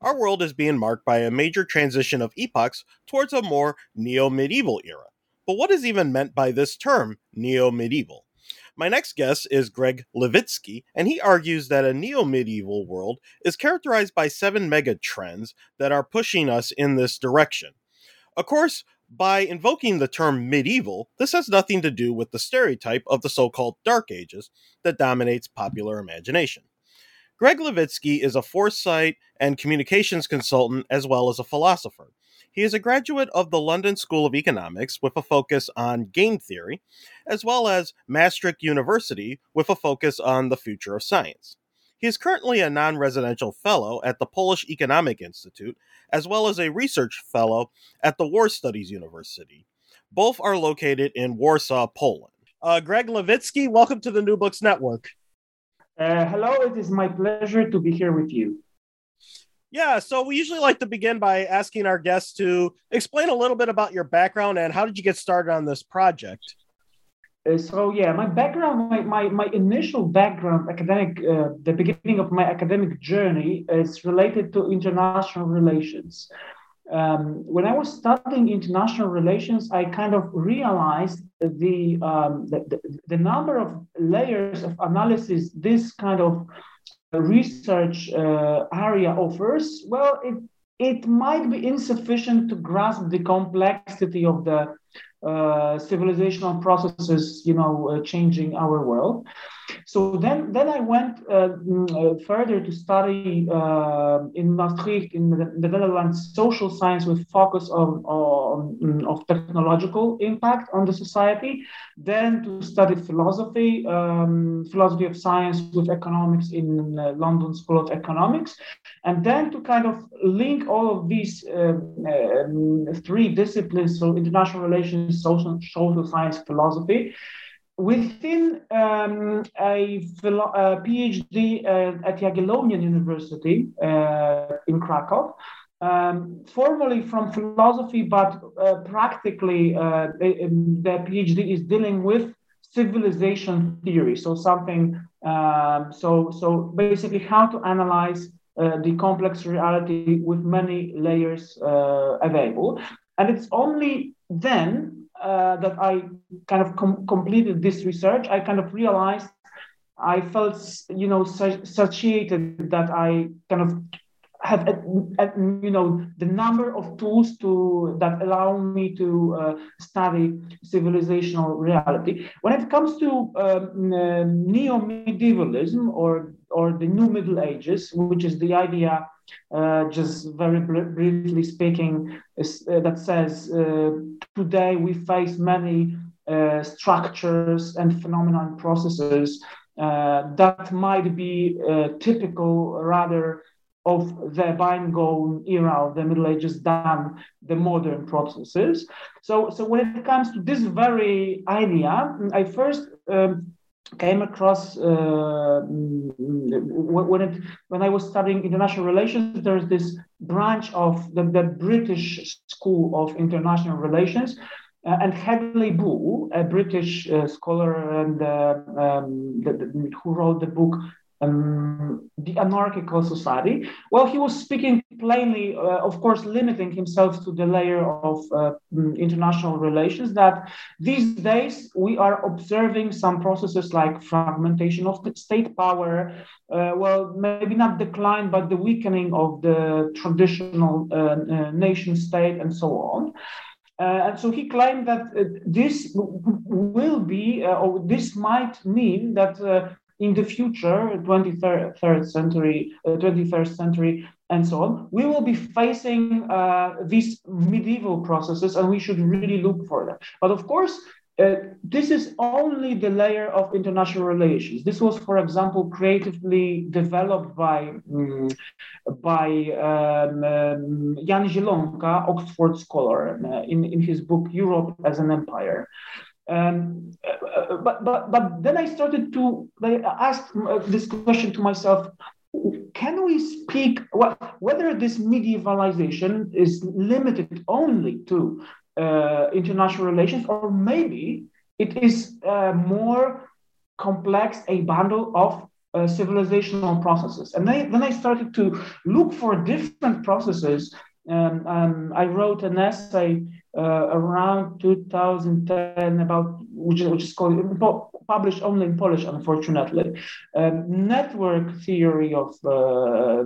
Our world is being marked by a major transition of epochs towards a more neo medieval era. But what is even meant by this term, neo medieval? My next guest is Greg Lewicki, and he argues that a neo medieval world is characterized by seven mega trends that are pushing us in this direction. Of course, by invoking the term medieval, this has nothing to do with the stereotype of the so called Dark Ages that dominates popular imagination. Greg Lewicki is a foresight and communications consultant as well as a philosopher. He is a graduate of the London School of Economics with a focus on game theory, as well as Maastricht University with a focus on the future of science. He is currently a non residential fellow at the Polish Economic Institute, as well as a research fellow at the War Studies University. Both are located in Warsaw, Poland. Uh, Greg Lewicki, welcome to the New Books Network. Uh, hello, it is my pleasure to be here with you. Yeah, so we usually like to begin by asking our guests to explain a little bit about your background and how did you get started on this project? Uh, so yeah, my background, my, my, my initial background, academic, uh, the beginning of my academic journey is related to international relations. Um, when I was studying international relations, I kind of realized the, um, the, the, the number of layers of analysis this kind of research uh, area offers. Well, it, it might be insufficient to grasp the complexity of the uh, civilizational processes, you know, uh, changing our world. So then, then I went uh, mm, uh further to study uh, in Maastricht, in the, the, Netherlands, social science with focus on, on mm, of technological impact on the society. Then to study philosophy, um, philosophy of science with economics in London School of Economics, and then to kind of link all of these um, three disciplines, so international relations, social, social science, philosophy within um, a, philo- a, PhD uh, at Jagiellonian University uh, in Krakow, um, formally from philosophy, but uh, practically uh, the PhD is dealing with civilization theory. So something, um, so so basically how to analyze uh, the complex reality with many layers uh, available, and it's only then uh, that I kind of com- completed this research, I kind of realized I felt, you know, satiated that I kind of have, you know, the number of tools to that allow me to uh, study civilizational reality. When it comes to um, uh, neo-medievalism or or the New Middle Ages, which is the idea uh, just very br- briefly speaking, uh, that says uh, today we face many uh, structures and phenomenon processes uh, that might be typical rather of the bygone era of the Middle Ages than the modern processes. So, so when it comes to this very idea, I first um, came across uh, when it when I was studying international relations. There's this branch of the, the British School of International Relations, uh, and Hedley Bull, a British uh, scholar and uh, um, the, the, who wrote the book um, the anarchical society? Well, he was speaking plainly, uh, of course, limiting himself to the layer of uh, mm, international relations. That these days we are observing some processes like fragmentation of the state power, uh, well, maybe not decline, but the weakening of the traditional uh, uh, nation state, and so on. Uh, and so he claimed that uh, this will be, uh, or this might mean that in the future, 23rd century, 21st century, and so on, we will be facing uh, these medieval processes and we should really look for them. But of course, uh, this is only the layer of international relations. This was, for example, creatively developed by, um, by um, um, Jan Zielonka, Oxford scholar, uh, in, in his book Europe as an Empire. Um, uh, but, but, but then I started to ask uh, this question to myself can we speak well, whether this medievalization is limited only to uh, international relations, or maybe it is uh, more complex, a bundle of uh, civilizational processes. And then, then I started to look for different processes. Um, um, I wrote an essay uh, around 2010 about which, which is called published only in Polish, unfortunately, um, network theory of uh,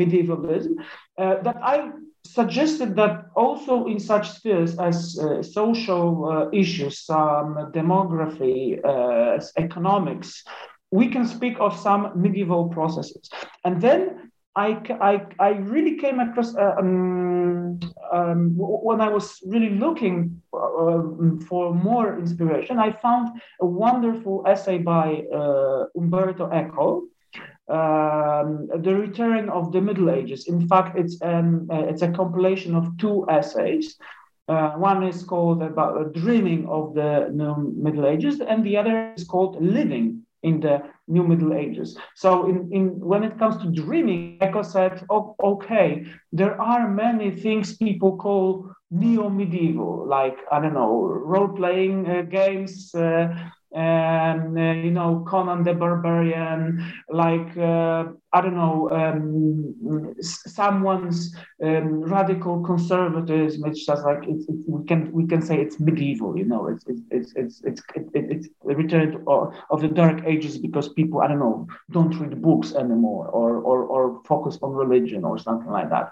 medievalism uh, that I suggested that also in such spheres as uh, social uh, issues, um, demography, uh, economics, we can speak of some medieval processes. And then I, I, I really came across, uh, um, um, when I was really looking uh, for more inspiration, I found a wonderful essay by uh, Umberto Eco um, the return of the Middle Ages. In fact, it's an uh, it's a compilation of two essays. Uh, one is called about dreaming of the new Middle Ages, and the other is called living in the new Middle Ages. So, in, in when it comes to dreaming, Eco said, oh, "Okay, there are many things people call neo-medieval, like I don't know, role-playing uh, games." Uh, uh, you know Conan the Barbarian, like uh, I don't know um, someone's um, radical conservatism. It's just like it's, it's, we can we can say it's medieval. You know, it's it's it's it's it's, it's a return of, of the Dark Ages because people I don't know don't read books anymore or or or focus on religion or something like that.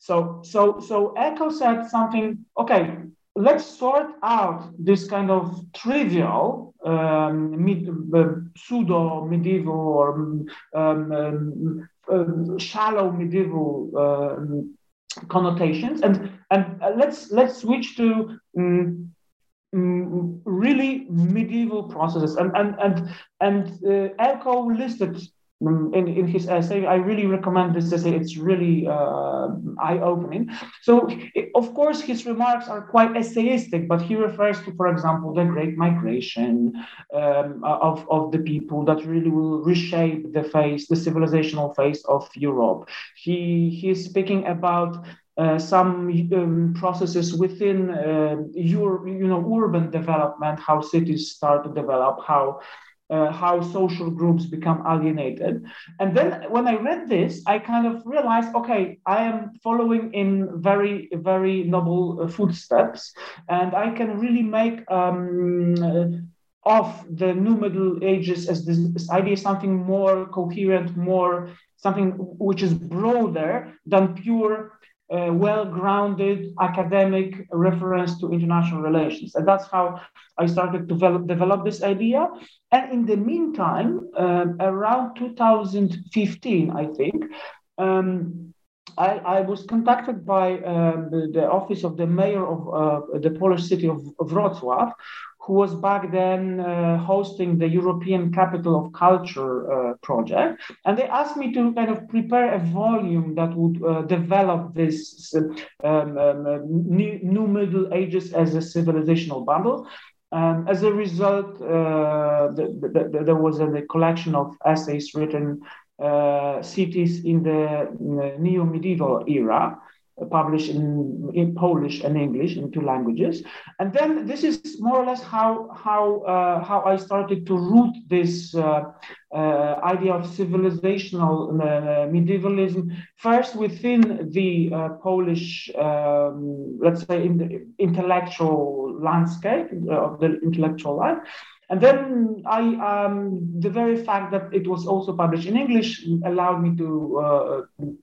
So so so Eco said something. Okay, let's sort out this kind of trivial um, uh, pseudo medieval or um, um, uh, shallow medieval uh, connotations. And and uh, let's let's switch to um, really medieval processes. And and and and uh, Eco listed Mm, in, in his essay. I really recommend this essay. It's really uh, eye-opening. So, of course, his remarks are quite essayistic, but he refers to, for example, the Great Migration um, of, of the people that really will reshape the face, the civilizational face of Europe. He he is speaking about uh, some um, processes within uh, your, you know, urban development, how cities start to develop, how uh, how social groups become alienated. And then when I read this, I kind of realized, okay, I am following in very, very noble uh, footsteps, and I can really make um, uh, of the new Middle Ages as this, this idea something more coherent, more something which is broader than pure uh, well-grounded academic reference to international relations. And that's how I started to develop, develop this idea. And in the meantime, uh, around 2015, I think, um, I, I, was contacted by um, the, the, office of the mayor of uh, the Polish city of, of Wrocław, who was back then uh, hosting the European Capital of Culture uh, project. And they asked me to kind of prepare a volume that would uh, develop this um, um, new, new, Middle Ages as a civilizational bundle. Um, as a result, uh, the, the, the, there was a, collection of essays written uh, cities in the neo medieval era. Published in, in Polish and English in two languages. And then this is more or less how how uh, how I started to root this uh, uh, idea of civilizational uh, medievalism first within the uh, Polish, um, let's say, in the intellectual landscape of the intellectual life, and then I, um, the very fact that it was also published in English allowed me to uh,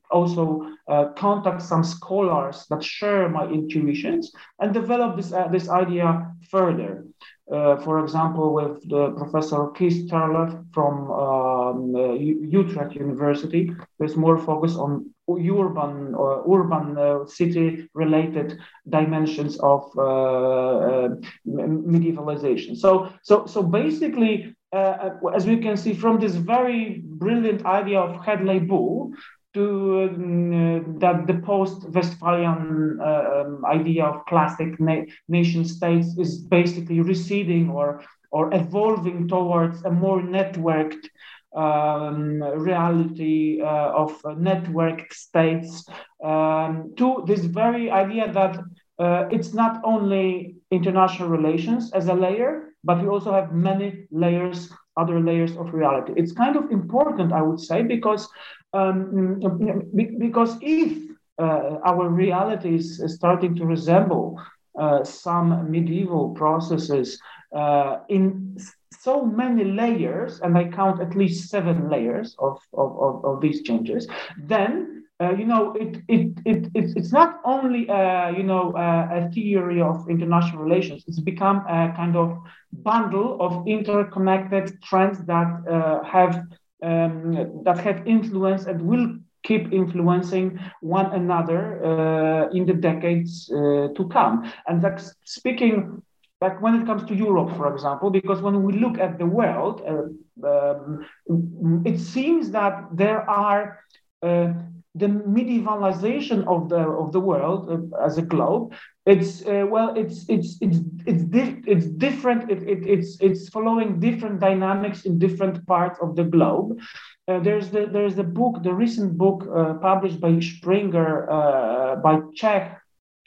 also uh, contact some scholars that share my intuitions and develop this, uh, this idea further. Uh, for example, with the professor Kees Terlouw from um, uh, Utrecht University, there's more focus on urban or urban uh, city related dimensions of uh, uh, medievalization. So, so, so basically, uh, as we can see from this very brilliant idea of Hedley Bull, to uh, that the post-Westphalian uh, um, idea of classic na- nation states is basically receding or or evolving towards a more networked um, reality uh, of networked states um, to this very idea that uh, it's not only international relations as a layer, but we also have many layers, other layers of reality. It's kind of important, I would say, because um, because if uh, our reality is starting to resemble uh, some medieval processes uh, in so many layers, and I count at least seven layers of, of, of, of these changes, then uh, you know, it, it, it, it, it's not only, uh, you know, uh, a theory of international relations. It's become a kind of bundle of interconnected trends that uh, have um, that have influenced and will keep influencing one another uh, in the decades uh, to come. And that's speaking like when it comes to Europe, for example, because when we look at the world, uh, um, it seems that there are uh, the medievalization of the of the world uh, as a globe. It's uh, well, it's it's it's it's it's different. It, it, it's it's following different dynamics in different parts of the globe. Uh, there's the there's the book, the recent book uh, published by Springer by Czech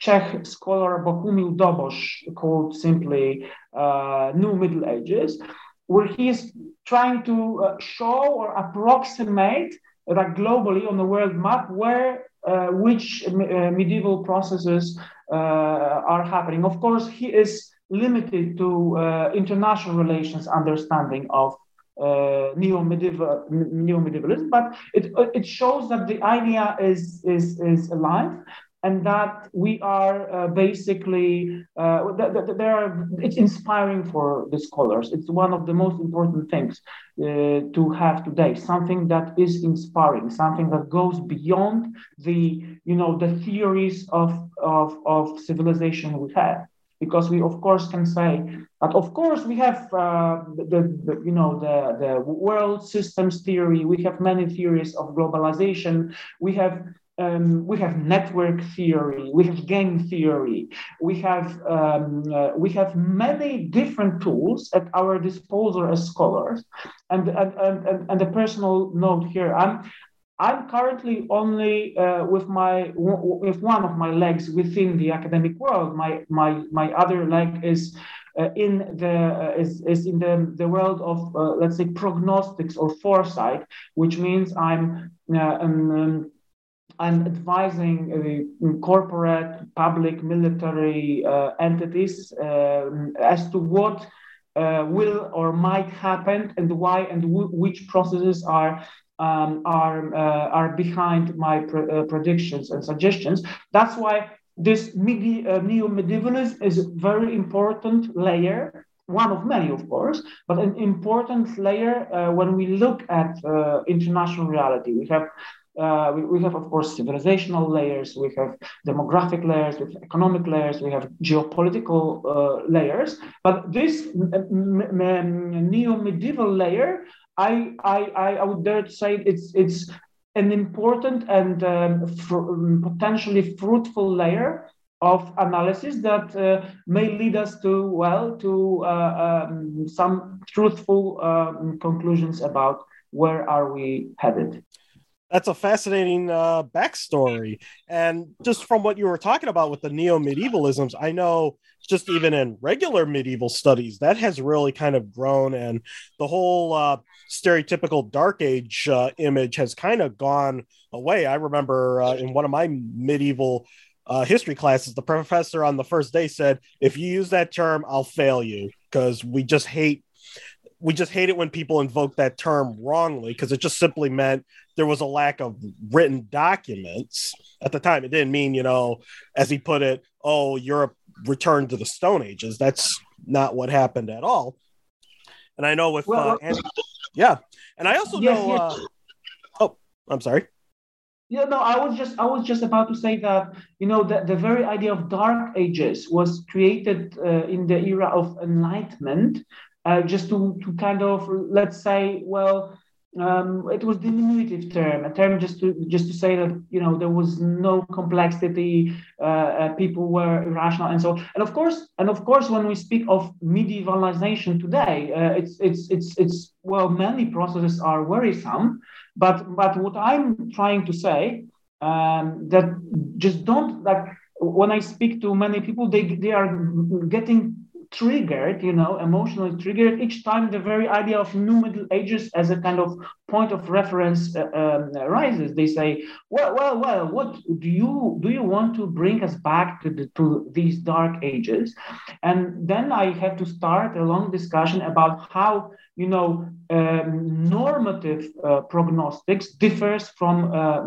Czech scholar Bohumil Doboš called simply uh, New Middle Ages, where he is trying to uh, show or approximate that globally on the world map where uh, which uh, medieval processes uh, are happening. Of course, he is limited to uh, international relations understanding of uh, neo-medieval neo-medievalism, but it it shows that the idea is is is alive and that we are uh, basically uh, th- th- there are, it's inspiring for the scholars. It's one of the most important things uh, to have today something that is inspiring something that goes beyond the you know the theories of of, of civilization we have. Because we of course can say that of course we have uh, the, the, you know the, the world systems theory we have many theories of globalization we have um, we have network theory, we have game theory, we have um, uh, we have many different tools at our disposal as scholars. And and, and, and a personal note here, I'm I'm currently only uh, with my with one of my legs within the academic world. My my my other leg is uh, in the uh, is, is in the, the world of uh, let's say prognostics or foresight, which means I'm uh, um, um I'm advising uh, corporate, public, military uh, entities uh, as to what uh, will or might happen and why and w- which processes are um, are uh, are behind my pr- uh, predictions and suggestions. That's why this medi- neo-medievalism is a very important layer one of many, of course, but an important layer uh, when we look at uh, international reality. We have uh, we, we, have, of course, civilizational layers, we have demographic layers, we have economic layers, we have geopolitical uh, layers. But this neo medieval layer, I, I, I would dare to say it's, it's an important and um, fr- potentially fruitful layer of analysis that uh, may lead us to well to uh, um, some truthful um, conclusions about where are we headed That's a fascinating uh, backstory. And just from what you were talking about with the neo medievalisms, I know just even in regular medieval studies, that has really kind of grown. And the whole uh, stereotypical Dark Age uh, image has kind of gone away. I remember uh, in one of my medieval uh, history classes, the professor on the first day said, "If you use that term, I'll fail you because we just hate." We just hate it when people invoke that term wrongly because it just simply meant there was a lack of written documents at the time. It didn't mean, you know, as he put it, oh, Europe returned to the Stone Ages. That's not what happened at all. And I know with, well, uh, yeah, and I also know. Uh, oh, I'm sorry. Yeah, no, I was just I was just about to say that you know the, the very idea of dark ages was created uh, in the era of enlightenment, uh, just to to kind of let's say well um, it was diminutive term, a term just to just to say that you know there was no complexity, uh, uh, people were irrational, and so on. And of course, and of course, when we speak of medievalization today, uh, it's it's it's it's well, many processes are worrisome, but but what I'm trying to say um, that just don't like when I speak to many people, they they are getting triggered, you know, emotionally triggered each time the very idea of new Middle Ages as a kind of point of reference uh, um, arises. They say, well, well, well, what do you do? You want to bring us back to the, to these dark ages, and then I have to start a long discussion about how you know um, normative uh, prognostics differs from uh,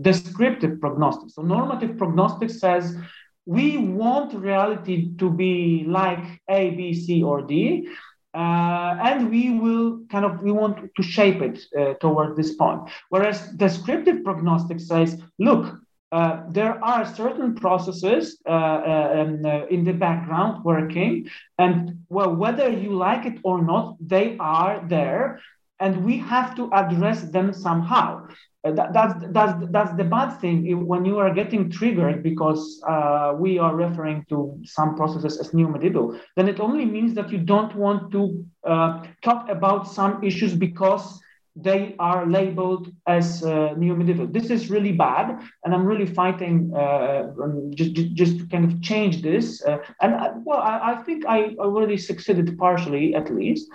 descriptive prognostics. So normative prognostics says we want reality to be like A, B, C, or D. Uh, and we will kind of we want to shape it uh, toward this point whereas descriptive prognostic says look uh, there are certain processes um, in the background working and well whether you like it or not they are there and we have to address them somehow that, that's, that's, that's the bad thing when you are getting triggered because uh, we are referring to some processes as new medieval, then it only means that you don't want to uh, talk about some issues because they are labeled as uh, new medieval. This is really bad, and I'm really fighting uh, just, just to kind of change this. Uh, and I, well, I, I, think I already succeeded partially, at least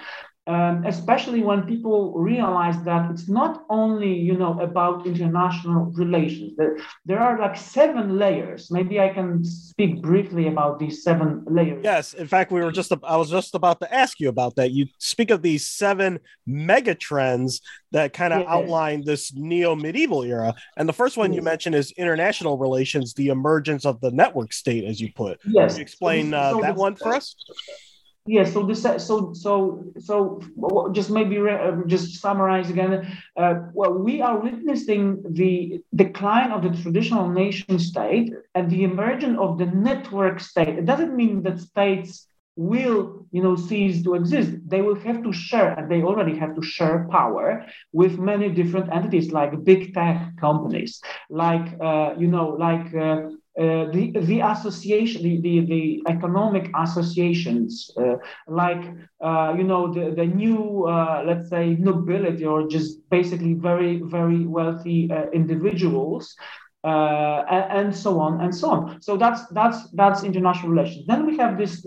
um, especially when people realize that it's not only you know about international relations. There, there are like seven layers. Maybe i can speak briefly about these seven layers. Yes. In fact we were just i was just about to ask you about that. You speak of these seven mega trends that kind of yes. outline this neo-medieval era. And the first one yes. you mentioned is international relations the emergence of the network state as you put. Yes. Can you explain uh, so that one for us yeah, so this, so so so just maybe re, just summarize again. Uh, well, we are witnessing the decline of the traditional nation state and the emergence of the network state. It doesn't mean that states will you know cease to exist they will have to share and they already have to share power with many different entities like big tech companies like uh, you know like uh, uh, the, the association, the, the, the economic associations, uh, like, uh, you know, the, the new, uh, let's say, nobility or just basically very, very wealthy uh, individuals uh, and, so on and so on. So that's that's that's international relations. Then we have this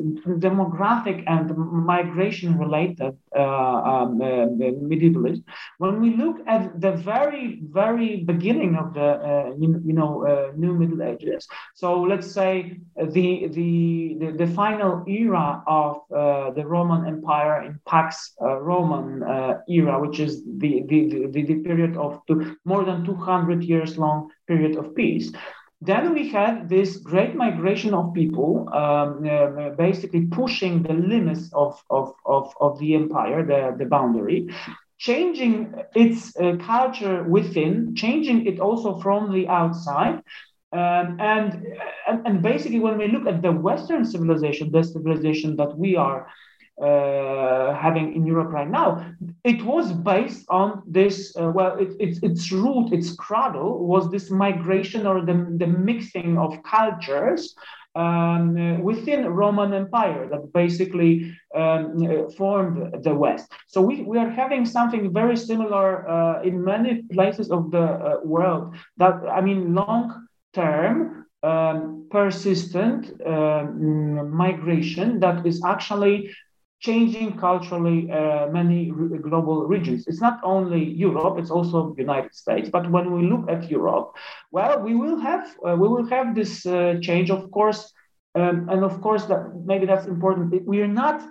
demographic and migration related uh, um, uh, medievalism. When we look at the very very beginning of the uh, you, you, know uh, New Middle Ages, so let's say the the the, the final era of uh, the Roman Empire in Pax Romana era, which is the the, the, the period of two, more than 200 years long period of peace. Then we had this great migration of people, um, uh, basically pushing the limits of, of, of, of the empire, the, the boundary, changing its uh, culture within, changing it also from the outside. Um, and, and, and basically, when we look at the Western civilization, the civilization that we are uh, having in Europe right now, it was based on this. Uh, well, it, it, its root, its cradle was this migration or the, the mixing of cultures um, within Roman Empire that basically um, formed the West. So we, we are having something very similar uh, in many places of the uh, world. That I mean, long term. Um, persistent um, migration that is actually changing culturally uh, many re- global regions. It's not only Europe; it's also United States. But when we look at Europe, well, we will have uh, we will have this uh, change, of course, um, and of course that maybe that's important. We are not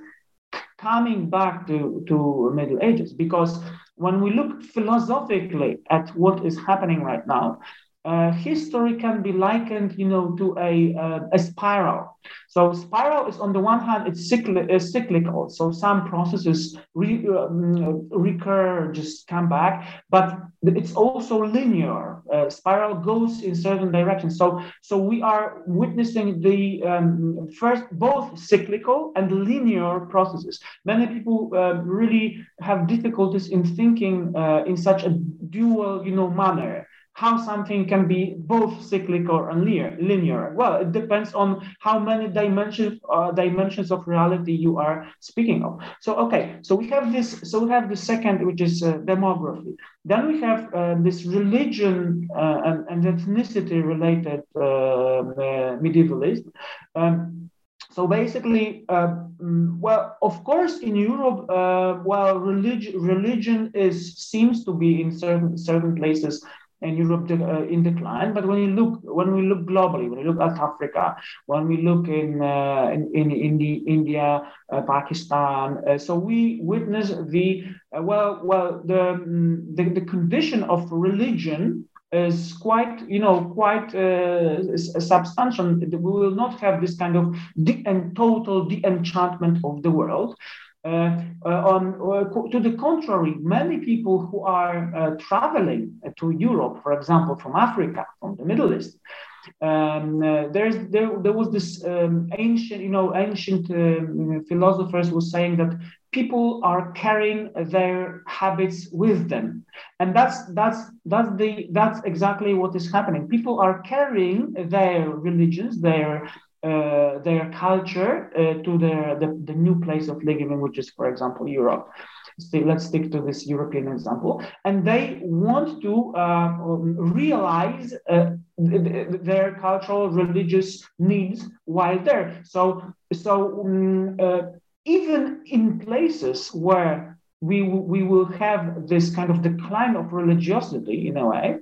coming back to to Middle Ages because when we look philosophically at what is happening right now, uh, history can be likened, you know, to a, uh, a spiral. So spiral is on the one hand, it's cycli- cyclical. So some processes re- um, recur, just come back, but it's also linear. Uh, spiral goes in certain directions. So, so we are witnessing the um, first both cyclical and linear processes. Many people uh, really have difficulties in thinking uh, in such a dual, you know, manner how something can be both cyclical and linear. Well, it depends on how many dimensions uh, dimensions of reality you are speaking of. So okay, so we have this. So we have the second, which is uh, demography. Then we have uh, this religion uh, and, and, ethnicity related uh, uh, medievalist. Um, so basically, uh, mm, well, of course, in Europe, uh, well, religion religion is seems to be in certain certain places and Europe uh, in decline. But when you look when we look globally, when we look at Africa, when we look in uh, in, in, in the India, uh, Pakistan, uh, so we witness the uh, well well the, mm, the, the condition of religion is quite, you know, quite uh, substantial. We will not have this kind of de- and total de-enchantment of the world. Uh, uh, on, uh, to the contrary, many people who are traveling to Europe, for example, from Africa, from the Middle East, um, uh, there's there, there was this um, ancient you know ancient uh, philosophers were saying that people are carrying their habits with them. And that's that's that's the that's exactly what is happening. People are carrying their religions their uh, their culture uh, to their, the, the new place of living, which is, for example, Europe. Still, let's stick to this European example. And they want to uh, realize uh, their cultural, religious needs while there. So, so um, even in places where we, we will have this kind of decline of religiosity in a way,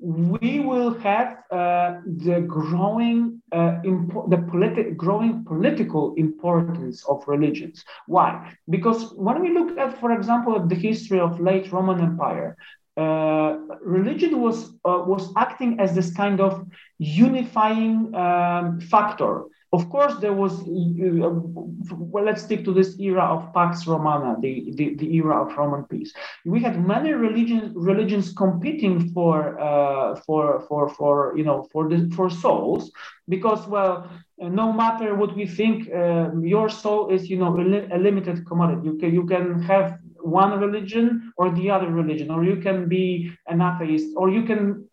we will have uh, the growing uh, impo- the politi- growing political importance of religions. Why? Because when we look at, for example, at the history of late Roman Empire, uh, religion was uh, was acting as this kind of unifying um, factor of course, there was, uh, well, let's stick to this era of Pax Romana, the, the, the era of Roman peace. We had many religions, religions competing for, uh, for, for, for, you know, for, the, for souls, because, well, no matter what we think, uh, your soul is, you know, a limited commodity. You can, you can have one religion or the other religion, or you can be an atheist, or you can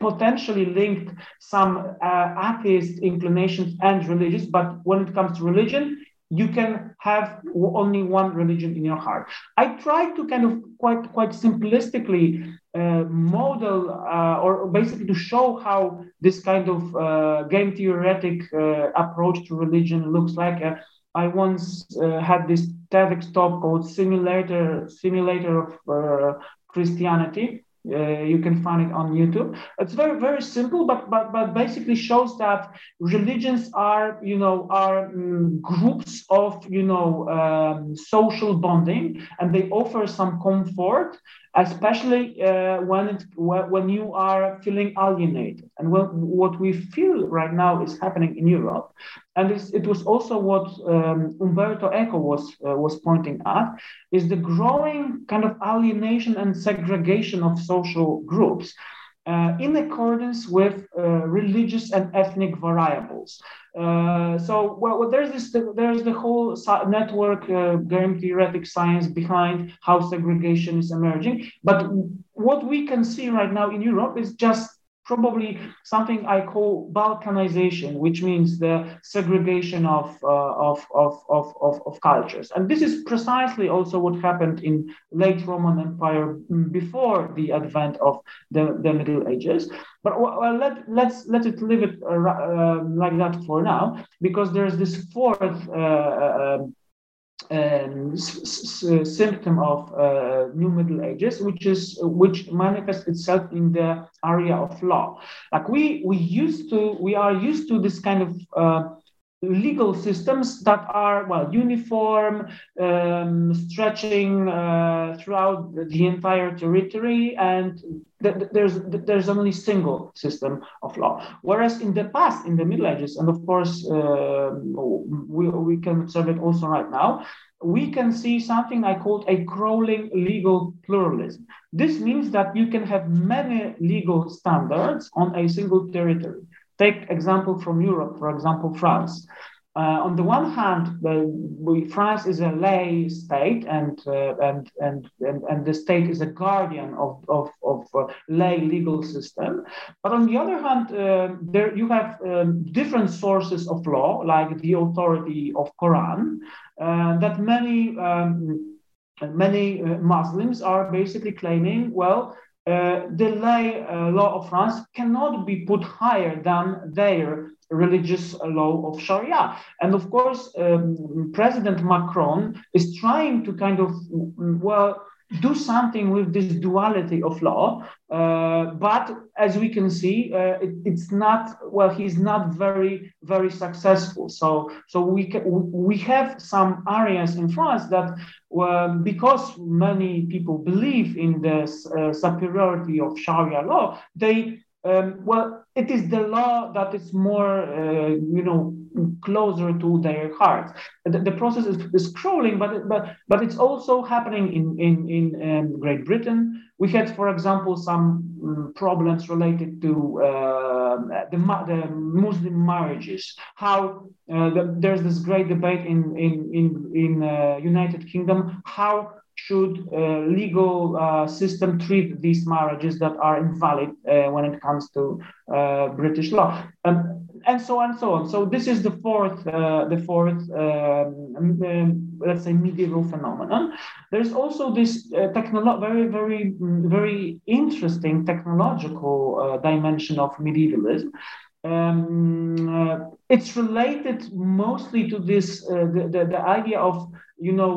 potentially linked some uh, atheist inclinations and religious, but when it comes to religion, you can have only one religion in your heart. I try to kind of quite quite simplistically uh, model uh, or basically to show how this kind of uh, game theoretic uh, approach to religion looks like. Uh, I once uh, had this TEDx talk called "Simulator Simulator of Christianity," Uh, you can find it on YouTube. It's very very simple, but but but basically shows that religions are you know are um, groups of you know um, social bonding, and they offer some comfort especially uh, when it when you are feeling alienated and when, what we feel right now is happening in Europe and it was also what um, Umberto Eco was uh, was pointing at is the growing kind of alienation and segregation of social groups uh, in accordance with uh, religious and ethnic variables. Uh, so, well, well, there's this, there's the whole network uh, game theoretic science behind how segregation is emerging. But what we can see right now in Europe is just probably something I call Balkanization, which means the segregation of, uh, of, of, of, of, cultures. And this is precisely also what happened in late Roman Empire mm, before the advent of the, the Middle Ages. But well, let, let's let it leave it uh, uh, like that for now, because there's this fourth uh, uh um, symptom of uh, new Middle Ages, which is which manifests itself in the area of law. Like we we used to we are used to this kind of uh, legal systems that are well uniform, um, stretching uh, throughout the entire territory, and there's there's only single system of law. Whereas in the past, in the Middle Ages, and of course uh, we we can observe it also right now. We can see something I call a crawling legal pluralism. This means that you can have many legal standards on a single territory. Take example from Europe, for example, France. Uh, on the one hand, we, France is a lay state, and, uh, and, and, and, and the state is a guardian of, of, of uh, lay legal system. But on the other hand, uh, there you have um, different sources of law, like the authority of Quran, uh, that many um, many Muslims are basically claiming, well, the lay law of France cannot be put higher than their religious law of Sharia. And of course, um, President Macron is trying to kind of, well, do something with this duality of law. Uh, but as we can see, uh, it, it's not well. He's not very very successful. So so we ca- we have some areas in France that well, because many people believe in the uh, superiority of Sharia law, they um, well, it is the law that is more, uh, you know, closer to their hearts. The, the process is, is crawling, but but but it's also happening in in in um, Great Britain. We had, for example, some um, problems related to uh, the, the Muslim marriages. How uh, the, there's this great debate in in in in uh, United Kingdom how should uh, legal uh, system treat these marriages that are invalid uh, when it comes to uh, British law, um, and so on and so on. So this is the fourth, uh, the fourth, um, um, let's say, medieval phenomenon. There's also this uh, technolo- very, very, very interesting technological dimension of medievalism. Um, it's related mostly to this the, the, the idea of you know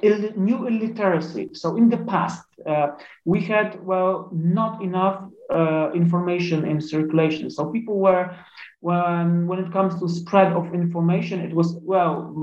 Ill, new illiteracy. So in the past, uh, we had well not enough uh, information in circulation. So people were when when it comes to spread of information, it was well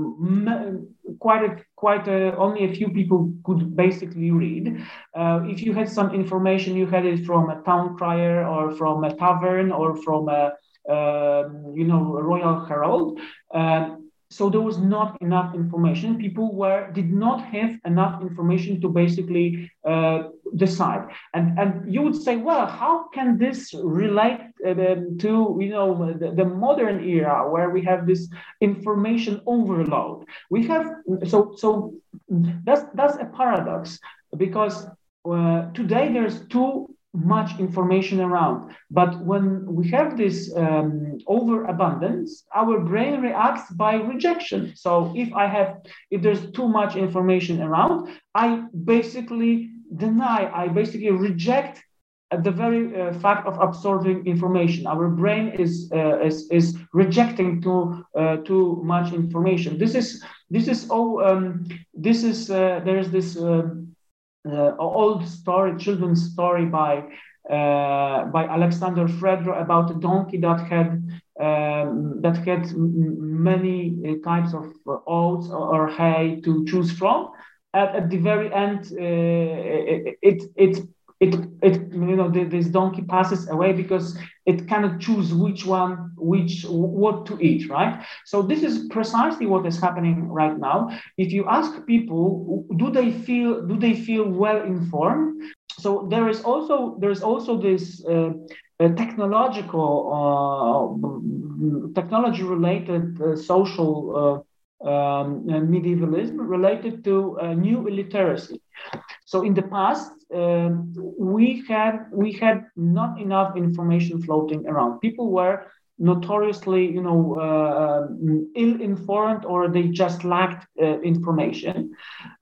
quite a quite a, only a few people could basically read. Uh, if you had some information, you had it from a town crier or from a tavern or from a uh, you know a royal herald. Uh, so there was not enough information. People were did not have enough information to basically uh, decide. And and you would say well how can this relate uh, to you know the, the, modern era where we have this information overload? We have so so that's that's a paradox because uh, today there's two much information around. But when we have this um, overabundance, our brain reacts by rejection. So if I have, if there's too much information around, I basically deny, I basically reject the very uh, fact of absorbing information. Our brain is uh, is, is rejecting too uh, too much information. This is this is oh um, this is uh, there is this. Um, uh, old story, children's story by uh, by Alexander Fredro about a donkey that had um, that had many uh, types of oats or, hay to choose from. At, at the very end, it, it, it it it you know this donkey passes away because it cannot choose which one which what to eat right? So this is precisely what is happening right now. If you ask people do they feel do they feel well informed? So there is also there's also this uh, technological uh, technology related uh, social uh, um, medievalism related to uh, new illiteracy. So in the past, uh, we had we had not enough information floating around. People were notoriously, you know, uh, ill-informed or they just lacked uh, information.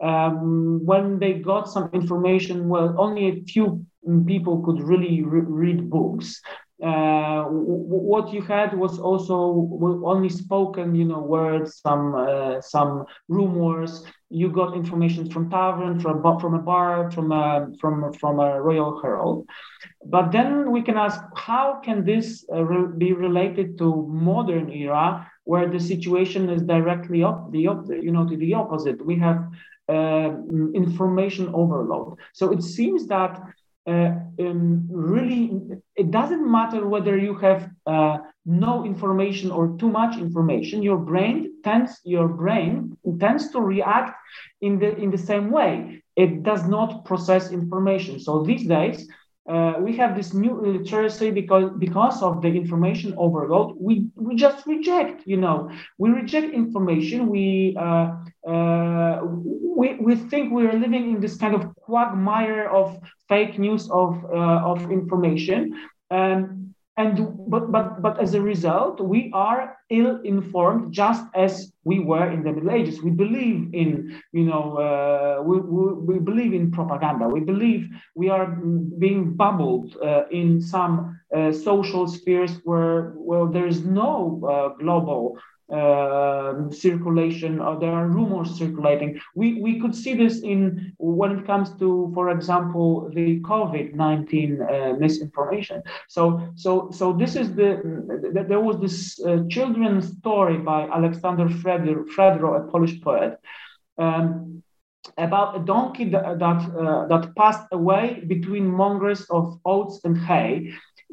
Um, when they got some information, well, only a few people could really re- read books. Uh, what you had was also only spoken, you know, words, some uh, some rumors. You got information from tavern, from from a bar, from a from from a royal herald. But then we can ask, how can this uh, re- be related to modern era, where the situation is directly up the op- you know to the opposite? We have uh, information overload. So it seems that uh, um, really it doesn't matter whether you have uh, no information or too much information your brain tends your brain tends to react in the in the same way. It does not process information. So these days uh, we have this new literacy because because of the information overload we we just reject you know. We reject information. We uh, uh, we, we think we're living in this kind of quagmire of fake news of uh, of information. And and but but but as a result we are ill informed just as we were in the middle ages. We believe in you know uh, we, we, we, believe in propaganda. We believe we are being bubbled uh, in some uh, social spheres where well there is no uh, global uh, circulation or there are rumors circulating. We, we could see this in when it comes to, for example, the COVID-19 uh, misinformation. So, so, so this is the, there was this uh, children's story by Alexander Fredro, a Polish poet, um, about a donkey that that, uh, that passed away between mongers of oats and hay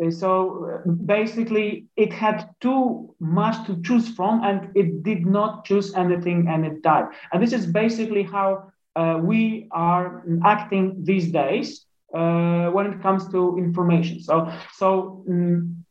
so uh, basically, it had too much to choose from, and it did not choose anything, and it died. And this is basically how uh, we are acting these days uh, when it comes to information. So, so um,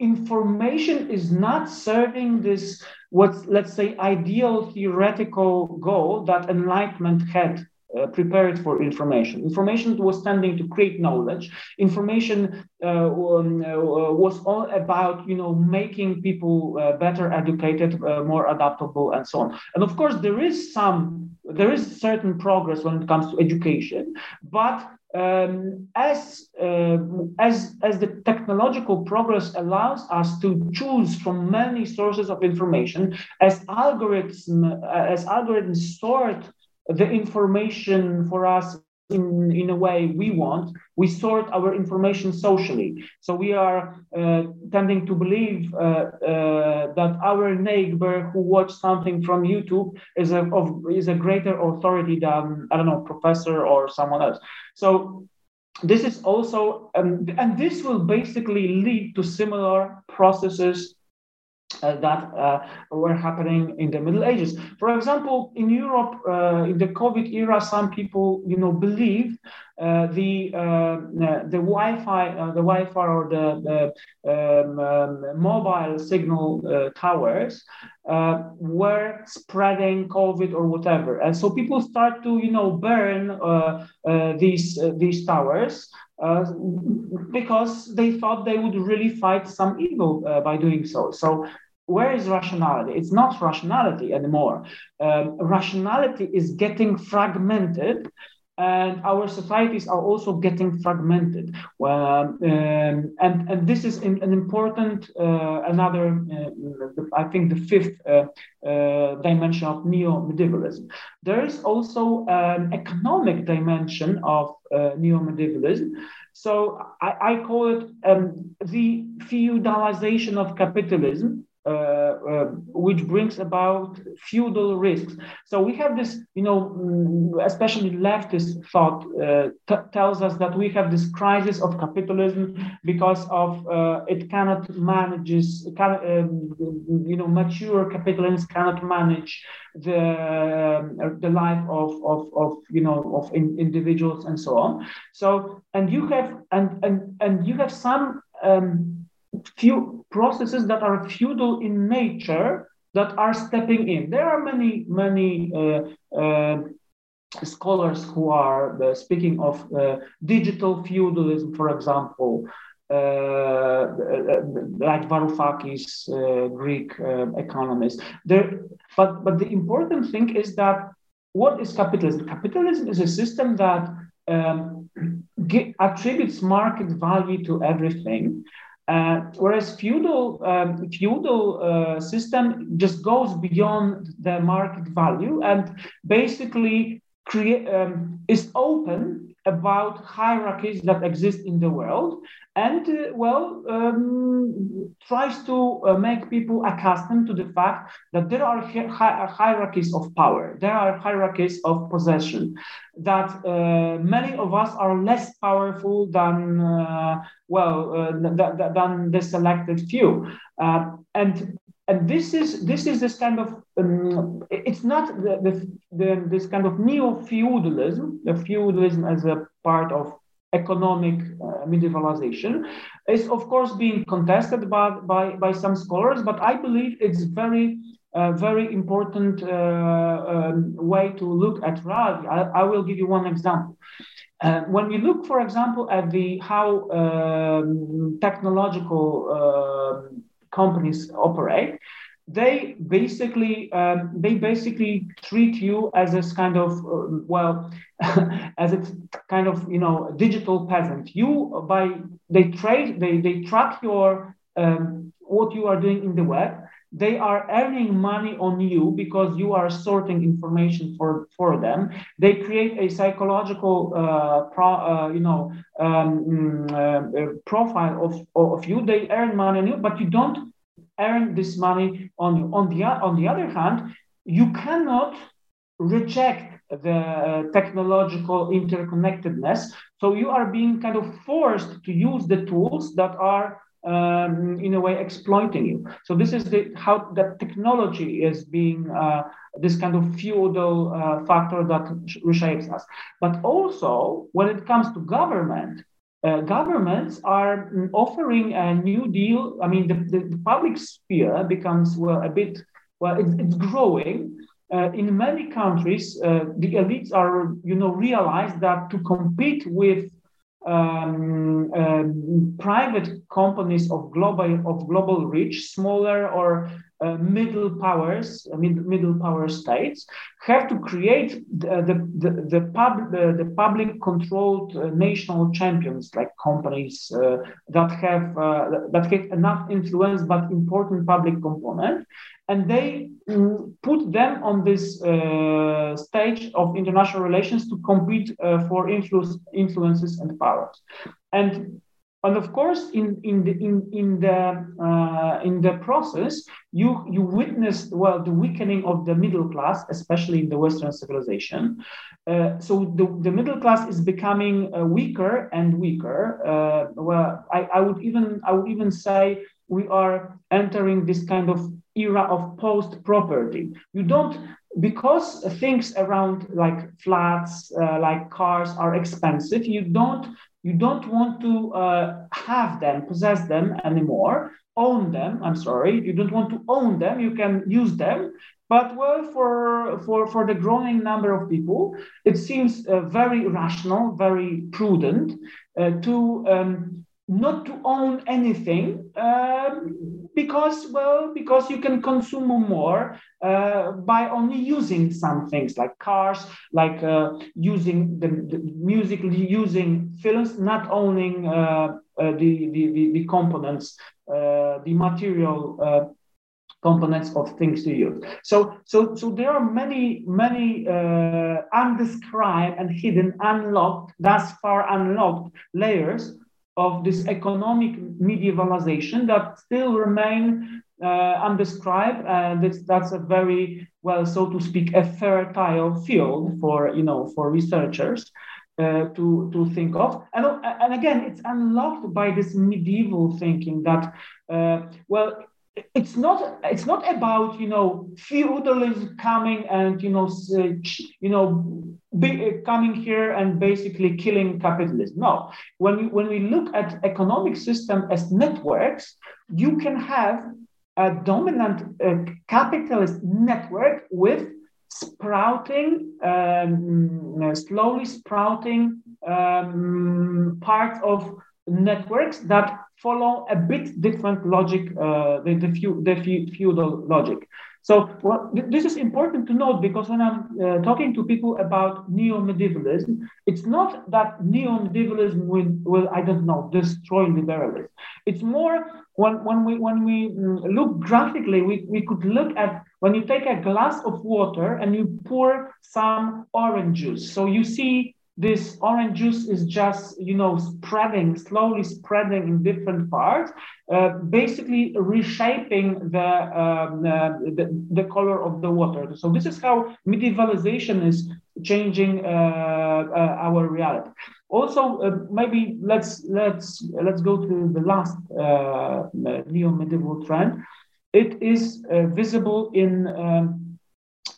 information is not serving this what let's say ideal theoretical goal that enlightenment had uh, prepared for information. Information was tending to create knowledge. Information uh, um, uh, was all about, you know, making people uh, better educated, uh, more adaptable, and so on. And of course, there is some, there is certain progress when it comes to education, but um, as uh, as as the technological progress allows us to choose from many sources of information, as algorithms as algorithms sort the information for us in, in a way we want. We sort our information socially. So we are uh, tending to believe uh, uh, that our neighbor who watched something from YouTube is a, of, is a greater authority than, I don't know, professor or someone else. So this is also, um, and this will basically lead to similar processes that uh, were happening in the Middle Ages. For example, in Europe, uh, in the COVID era, some people, you know, believe uh, the uh, uh, the Wi-Fi, the Wi-Fi or the, the um, um, mobile signal towers were spreading COVID or whatever, and so people start to, you know, burn these these towers. Uh, because they thought they would really fight some evil uh, by doing so. So, where is rationality? It's not rationality anymore. Um, rationality is getting fragmented. And our societies are also getting fragmented. Well, um, and, and this is an important, uh, another, uh, I think, the fifth dimension of neo medievalism. There is also an economic dimension of uh, neo-medievalism. So I, I call it um, the feudalization of capitalism. Uh, uh, which brings about feudal risks. So we have this, you know, mm, especially leftist thought uh, tells us that we have this crisis of capitalism because of it cannot manages, can, um, you know, mature capitalisms cannot manage the um, the life of of, of you know of in, individuals and so on. So and you have and and and you have some um, few processes that are feudal in nature that are stepping in. There are many, many uh, uh, scholars who are uh, speaking of uh, digital feudalism, for example, uh, like Varoufakis, uh, Greek uh, economist. There, but but the important thing is that what is capitalism? Capitalism is a system that um, attributes market value to everything. Uh, whereas feudal um, feudal uh, system just goes beyond the market value and basically create um, is open about hierarchies that exist in the world and uh, well um, tries to uh, make people accustomed to the fact that there are hi- hierarchies of power. There are hierarchies of possession that uh, many of us are less powerful than uh, well uh, th- th- than the selected few. Uh, and and this is this is this kind of um, it's not the, the, the, this kind of neo feudalism, the feudalism as a part of economic uh, medievalization is of course being contested by, by, by some scholars but i believe it's very uh, very important uh, um, way to look at reality I, I, will give you one example. Uh, when we look for example at the how um, technological um, companies operate they basically um, they basically treat you as this kind of uh, well as a kind of you know digital peasant. You by they trade they they track your um, what you are doing in the web they are earning money on you because you are sorting information for, for them. They create a psychological, uh, pro, uh, you know, um, mm, uh, profile of, of you. They earn money on you, but you don't earn this money on you. On the, on the other hand, you cannot reject the uh, technological interconnectedness. So you are being kind of forced to use the tools that are um, in a way exploiting you. So this is the how that technology is being uh, this kind of feudal uh, factor that reshapes us. But also when it comes to government, uh, governments are offering a new deal. I mean, the, the, the public sphere becomes well a bit well, it's, it's growing. Uh, in many countries, uh, the elites are, you know, realize that to compete with um, um, private companies of global of global reach, smaller or uh, middle powers, uh, mid, middle power states, have to create the the the, the, pub, the, the public controlled uh, national champions like companies uh, that have uh, that have enough influence but important public component, and they put them on this uh, stage of international relations to compete uh, for influence, influences and powers. And and of course, in in the in in the uh, in the process, you you witnessed well the weakening of the middle class, especially in the Western civilization. Uh, so the, the middle class is becoming uh, weaker and weaker. Uh, well, I, I would even I would even say we are entering this kind of era of post property. You don't because things around like flats, uh, like cars are expensive. You don't you don't want to uh, have them, possess them anymore, own them. I'm sorry, you don't want to own them. You can use them, but well, for for for the growing number of people, it seems uh, very rational, very prudent uh, to um, not to own anything um, because well because you can consume more uh, by only using some things like cars like uh, using the, the, music using films not owning uh, uh the, the, the, components uh, the material uh, components of things to use. So so so there are many many undescribed and hidden unlocked thus far unlocked layers of this economic medievalization that still remain uh, undescribed. And uh, that's a very well, so to speak, a fertile field for you know for researchers. Uh, to, to think of. And, and again, it's unlocked by this medieval thinking that, uh, well, it's not it's not about you know feudalism coming and you know you know be, uh, coming here and basically killing capitalism. No. When we, when we look at economic system as networks you can have a dominant uh, capitalist network with sprouting, um, slowly sprouting um, parts of networks that follow a bit different logic, uh, the, the, the feudal logic. So well, this is important to note because when I'm uh, talking to people about neo-medievalism, it's not that neo-medievalism will, will, I don't know, destroy liberalism. It's more when, when we when we mm, look graphically, we, we could look at when you take a glass of water and you pour some orange juice. So you see this orange juice is just you know spreading slowly spreading in different parts uh, basically reshaping the, um, uh, the, the color of the water. So this is how medievalization is changing uh, uh our reality. Also uh, maybe let's let's let's go to the last uh, neo-medieval trend. It is visible in um,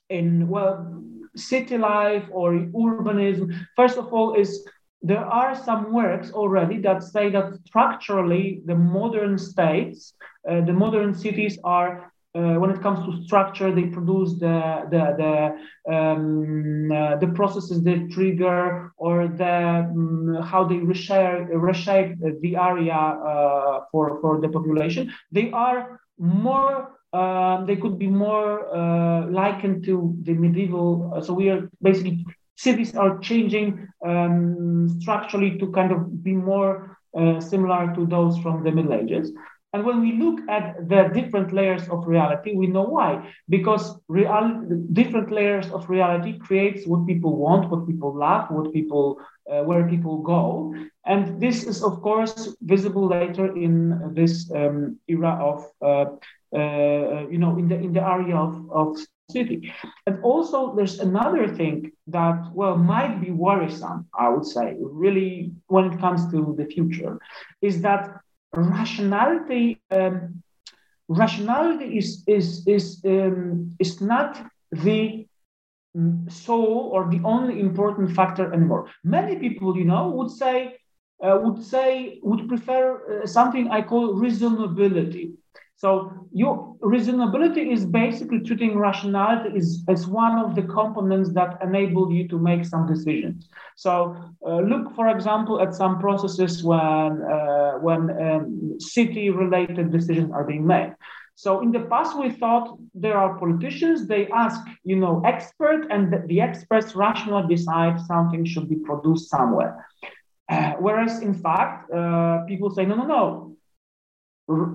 in well city life or urbanism. First of all, is there are some works already that say that structurally the modern states, uh, the modern cities are uh, when it comes to structure, they produce the the the, um, uh, the processes they trigger or the um, how they reshape, reshape the area uh, for for the population. They are more um, they could be more uh, likened to the medieval. Uh, so we are basically cities are changing um, structurally to kind of be more uh, similar to those from the Middle Ages. And when we look at the different layers of reality, we know why. Because real, different layers of reality creates what people want, what people love, what people, uh, where people go. And this is, of course, visible later in this um, era of uh, you know, in the in the area of, of city. And also, there's another thing that well might be worrisome. I would say, really, when it comes to the future, is that rationality. Um, rationality is is is um, is not the sole or the only important factor anymore. Many people, you know, would say uh, would say would prefer uh, something I call reasonability. So your reasonability is basically treating rationality as, as one of the components that enable you to make some decisions. So uh, look, for example, at some processes when uh, when um, city-related decisions are being made. So in the past, we thought there are politicians, they ask, you know, expert, and the, the experts rationally decide something should be produced somewhere. Uh, whereas in fact, uh, people say, no, no, no,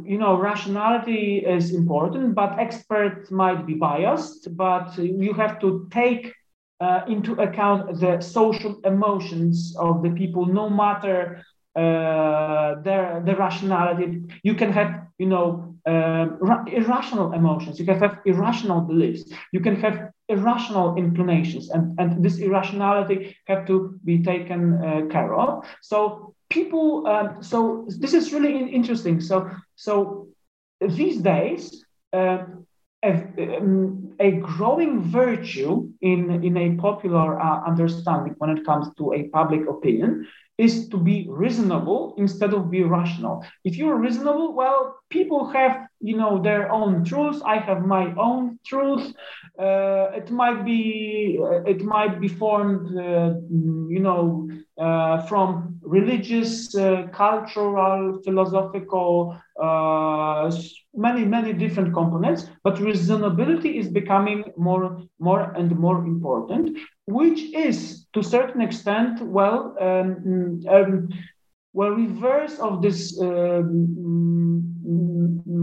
you know rationality is important but experts might be biased but you have to take uh, into account the social emotions of the people no matter uh, their the rationality. You can have you know uh, irrational emotions. You can have irrational beliefs. You can have irrational inclinations and and this irrationality have to be taken uh, care of. So people um, so this is really interesting. So so these days uh, a, um, a, growing virtue in in a popular uh, understanding when it comes to a public opinion is to be reasonable instead of be rational. If you're reasonable, well, people have you know their own truths. I have my own truth. Uh, it might be uh, it might be formed, uh, you know, uh, from religious, uh, cultural, philosophical, uh, many many different components. But reasonability is becoming more more and more important which is to certain extent, well, um, um, well, reverse of this, um,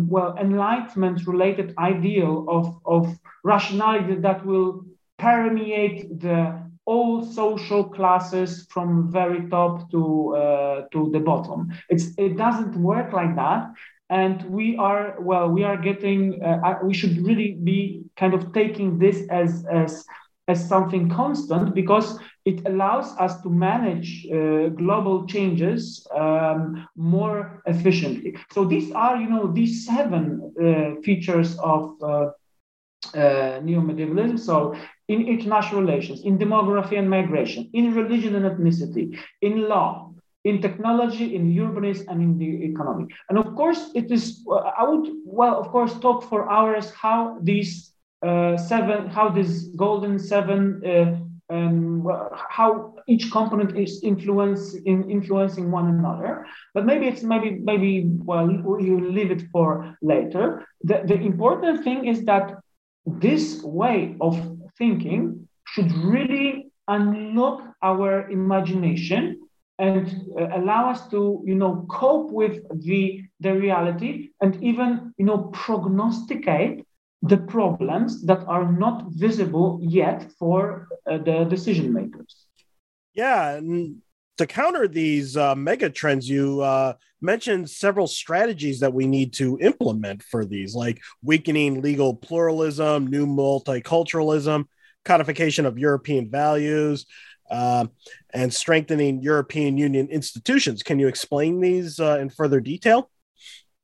well, enlightenment-related ideal of, of rationality that will permeate the all social classes from very top to uh, to the bottom. It's it doesn't work like that, and we are well, we are getting. Uh, we should really be kind of taking this as as as something constant because it allows us to manage uh, global changes um, more efficiently. So these are, you know, these seven uh, features of uh, uh neo-medievalism. So in international relations, in demography and migration, in religion and ethnicity, in law, in technology, in urbanism, and in the economy. And of course, it is, uh, I would, well, of course, talk for hours how these uh, seven, how this golden seven, uh, um, how each component is influence in influencing one another. But maybe it's maybe maybe well you leave it for later. The, the important thing is that this way of thinking should really unlock our imagination and uh, allow us to you know cope with the the reality and even you know prognosticate the problems that are not visible yet for uh, the decision makers. Yeah and to counter these uh, mega trends you uh, mentioned several strategies that we need to implement for these like weakening legal pluralism new multiculturalism codification of european values uh, and strengthening European Union institutions. Can you explain these uh, in further detail?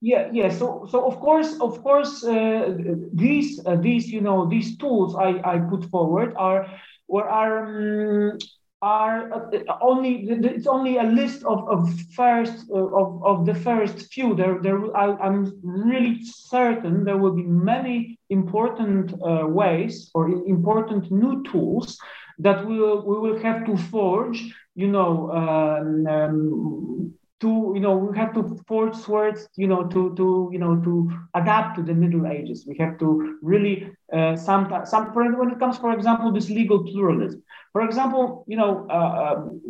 Yeah, yeah. So, so of course, of course, uh, these uh, these you know these tools I, I put forward are or are um, are uh, only it's only a list of, of first uh, of, of the first few. There there I, am really certain there will be many important uh, ways or important new tools that we will we will have to forge you know um, um, to you know we have to forge swords you know to to you know to adapt to the middle ages. We have to really uh, some some when it comes for example this legal pluralism for example you know uh, um,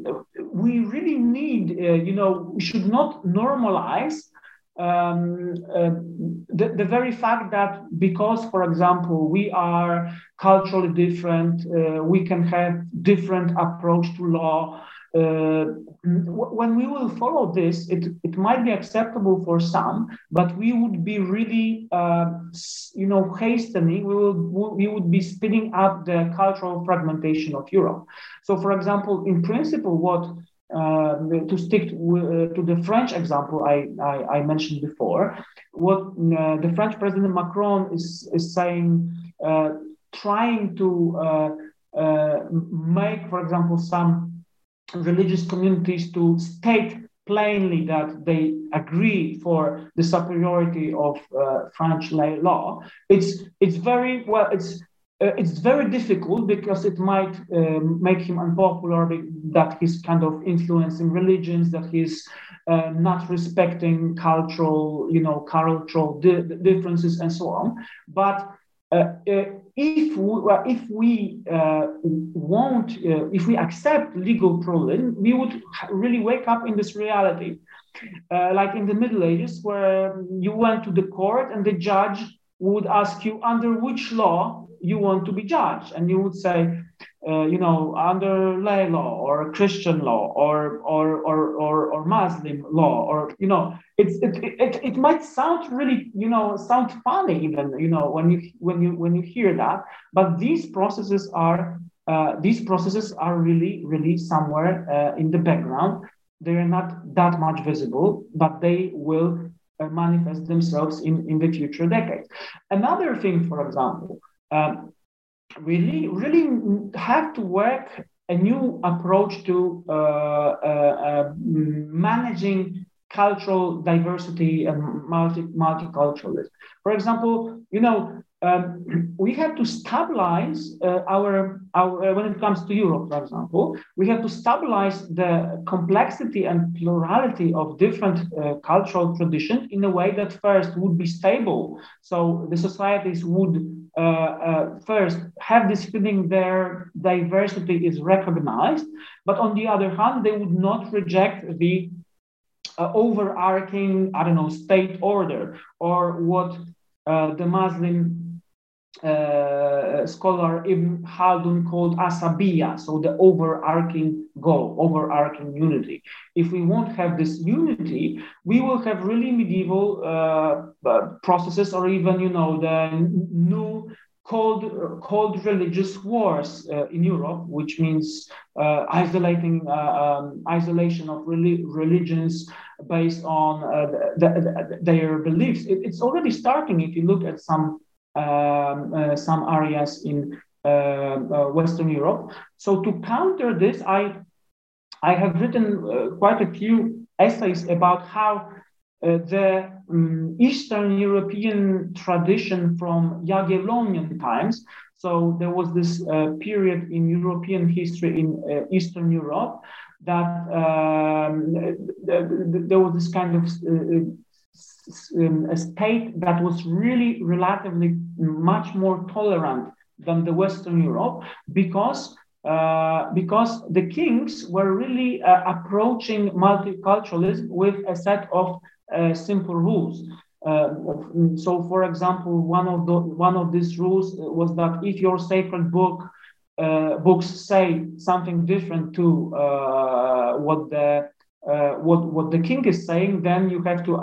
we really need uh, you know we should not normalize um, uh, the, the very fact that because, for example, we are culturally different, uh, we can have different approach to law. Uh, when we will follow this, it, it might be acceptable for some, but we would be really, uh, you know, hastening. We will we would be speeding up the cultural fragmentation of Europe. So, for example, in principle, what to stick to, uh, to, the French example I, I, I mentioned before, what uh, the French President Macron is, is saying, uh, trying to uh, uh, make, for example, some religious communities to state plainly that they agree for the superiority of French lay law. It's, it's very well, it's uh, it's very difficult because it might um, make him unpopular that he's kind of influencing religions that he's uh, not respecting cultural you know cultural di- differences and so on. But uh, uh if we, if we uh, won't uh, if we accept legal pluralism we would really wake up in this reality. Like in the middle ages where you went to the court and the judge would ask you under which law you want to be judged. And you would say uh, you know under lay law or christian law or or or or, or muslim law or you know it's it, it, it might sound really you know sound funny even you know when you when you when you hear that. But these processes are uh, these processes are really really somewhere uh, in the background. They are not that much visible but they will uh, manifest themselves in, in the future decades. Another thing for example um, really, really have to work a new approach to uh, uh, uh, managing cultural diversity and multi multiculturalism. For example, you know, um, we have to stabilize uh, our, our uh, when it comes to Europe, for example, we have to stabilize the complexity and plurality of different uh, cultural traditions in a way that first would be stable. So the societies would uh, uh, first have this feeling their diversity is recognized, but on the other hand, they would not reject the uh, overarching, I don't know, state order or what the Muslim uh, scholar Ibn Khaldun called asabiya, so the overarching goal, overarching unity. If we won't have this unity, we will have really medieval uh, uh processes, or even you know the new cold, cold religious wars uh, in Europe, which means uh, isolating uh, um, isolation of religions based on the, the, their beliefs. It, it's already starting. If you look at some um, uh, some areas in uh, uh, Western Europe. So to counter this, I I have written quite a few essays about how uh, the um, Eastern European tradition from Jagiellonian times. So there was this uh, period in European history in uh, Eastern Europe that um, there was this kind of um, a state that was really relatively much more tolerant than the Western Europe because uh, because the kings were really uh, approaching multiculturalism with a set of uh, simple rules. Uh, so, for example, one of the one of these rules was that if your sacred book uh, books say something different to uh, what the what what the king is saying, then you have to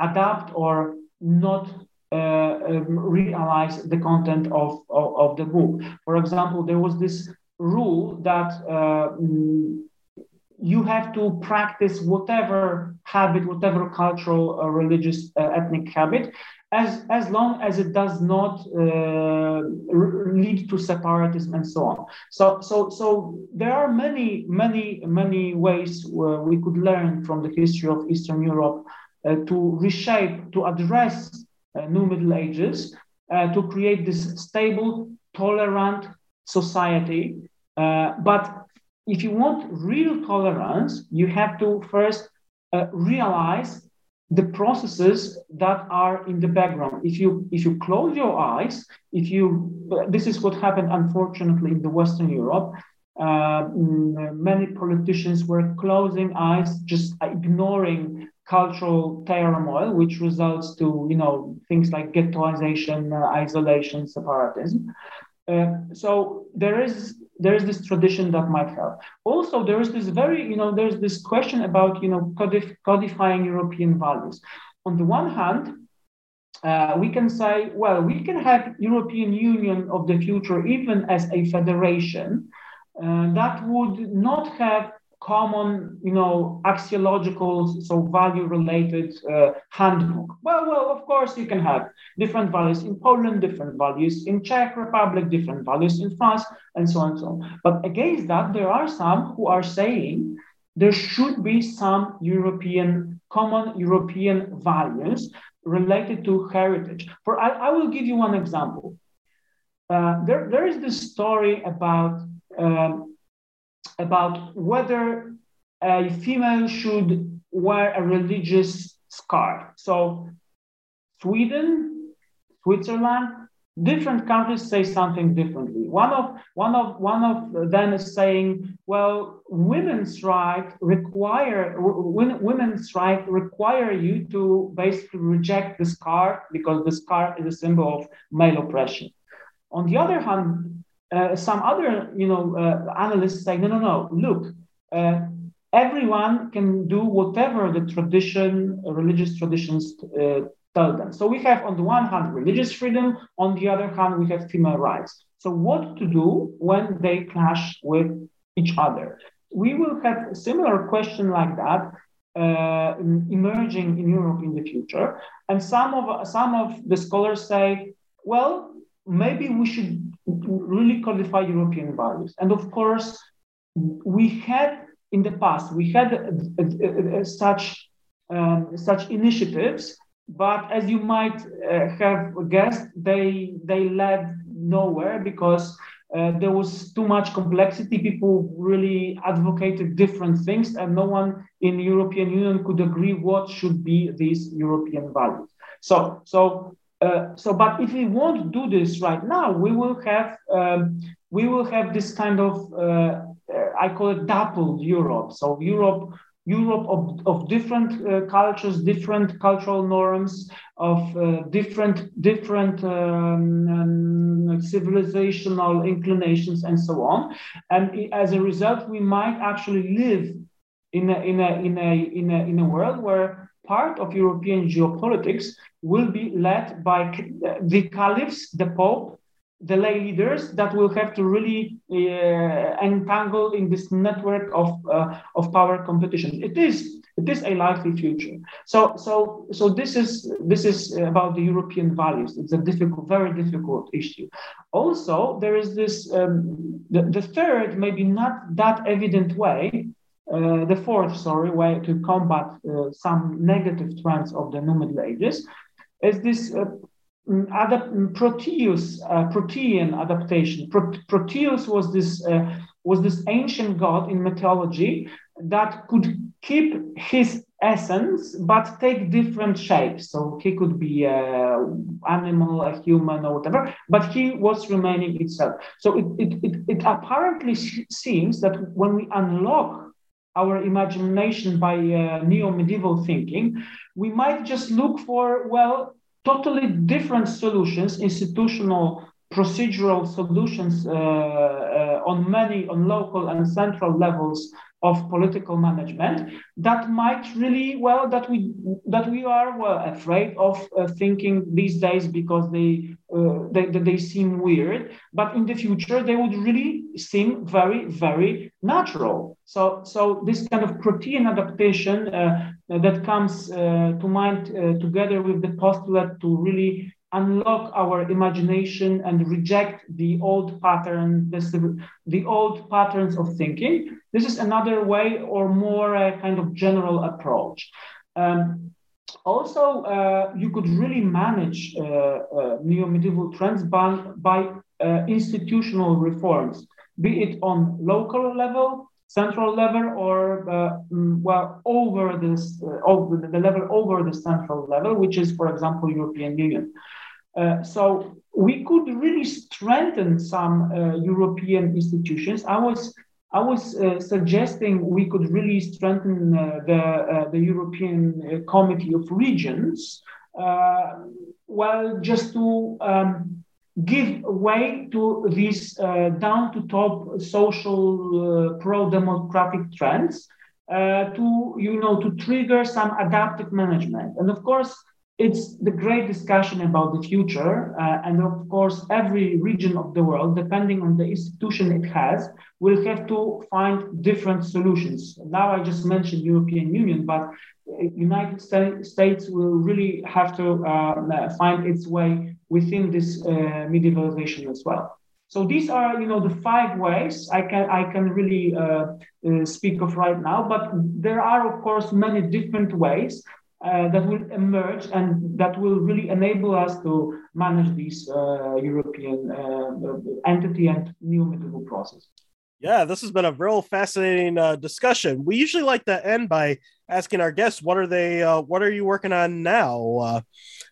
adapt or not um, realize the content of, of, of the book. For example, there was this rule that uh, mm, you have to practice whatever habit, whatever cultural or religious uh, ethnic habit, as, as long as it does not uh, lead to separatism and so on. So, so, so there are many, many, many ways where we could learn from the history of Eastern Europe uh, to reshape, to address uh, new Middle Ages, uh, to create this stable, tolerant society. Uh, but if you want real tolerance, you have to first uh, realize the processes that are in the background. If you if you close your eyes, if you this is what happened unfortunately in the Western Europe. Uh, many politicians were closing eyes, just ignoring cultural turmoil, which results to you know things like ghettoization, uh, isolation, separatism. Uh, so there is there is this tradition that might help. Also, there is this very, you know, there's this question about, you know, codif- codifying European values. On the one hand, uh, we can say, well, we can have European Union of the future even as a federation uh, that would not have common, you know, axiological, so value-related uh, handbook. Well, well, of course you can have different values in Poland, different values in Czech Republic, different values in France, and so on and so on. But against that, there are some who are saying there should be some European, common European values related to heritage. For I, I will give you one example. Uh, there, there is this story about um, about whether a female should wear a religious scarf. So, Sweden, Switzerland, different countries say something differently. One of one of one of them is saying, well, women's right require women's right require you to basically reject the scarf because the scarf is a symbol of male oppression. On the other hand, uh, some other, you know, uh, analysts say, no, no, no. Look, uh, everyone can do whatever the tradition, religious traditions uh, tell them. So we have, on the one hand, religious freedom. On the other hand, we have female rights. So what to do when they clash with each other? We will have a similar question like that uh, emerging in Europe in the future. And some of some of the scholars say, well, maybe we should really codify European values. And of course, we had in the past we had such um, such initiatives, but as you might uh, have guessed, they they led nowhere because uh, there was too much complexity. People really advocated different things, and no one in European Union could agree what should be these European values. So, so uh, so, but if we won't do this right now, we will have um, we will have this kind of uh, uh I call it dappled Europe. So Europe Europe of, of different uh, cultures, different cultural norms, of uh, different different um, um, civilizational inclinations, and so on. And as a result, we might actually live in a in a in a in a, in a world where part of European geopolitics will be led by the caliphs, the pope, the lay leaders that will have to really uh, entangle in this network of, uh, of power competition. It is it is a likely future. So so so this is this is about the European values. It's a difficult, very difficult issue. Also, there is this um, the, the third, maybe not that evident way uh, the fourth, sorry, way to combat uh, some negative trends of the New Middle Ages is this uh, mm, mm, Proteus, uh, Protean adaptation. Pro- Proteus was this uh, was this ancient god in mythology that could keep his essence but take different shapes. So he could be an animal, a human, or whatever, but he was remaining itself. So it it, it, it apparently seems that when we unlock our imagination by uh, neo-medieval thinking, we might just look for, well, totally different solutions, institutional, procedural solutions uh, uh, on many, on local and central levels of political management that might really well that we that we are well afraid of uh, thinking these days because they, uh, they they seem weird. But in the future they would really seem very very natural. So so this kind of Protean adaptation uh, that comes uh, to mind uh, together with the postulate to really unlock our imagination and reject the old pattern, the, the old patterns of thinking. This is another way or more a kind of general approach. Um, also, uh, you could really manage uh, uh, neo-medieval trends by, by uh, institutional reforms, be it on local level, central level or uh, mm, well over this uh, over the level over the central level which is for example european union uh, so we could really strengthen some uh, european institutions. I was i was uh, suggesting we could really strengthen uh, the the european committee of regions well just to um, give way to these uh, down to top social uh, pro democratic trends uh, to you know to trigger some adaptive management. And of course it's the great discussion about the future. Uh, and of course, every region of the world, depending on the institution it has, will have to find different solutions. Now, I just mentioned European Union, but United States will really have to uh, find its way within this uh, medievalization as well. So these are, you know, the five ways I can I can really uh, uh, speak of right now. But there are, of course, many different ways uh, that will emerge and that will really enable us to manage this uh, European uh, entity and new medieval process. Yeah, this has been a real fascinating uh, discussion. We usually like to end by asking our guests, "What are they? Uh, what are you working on now,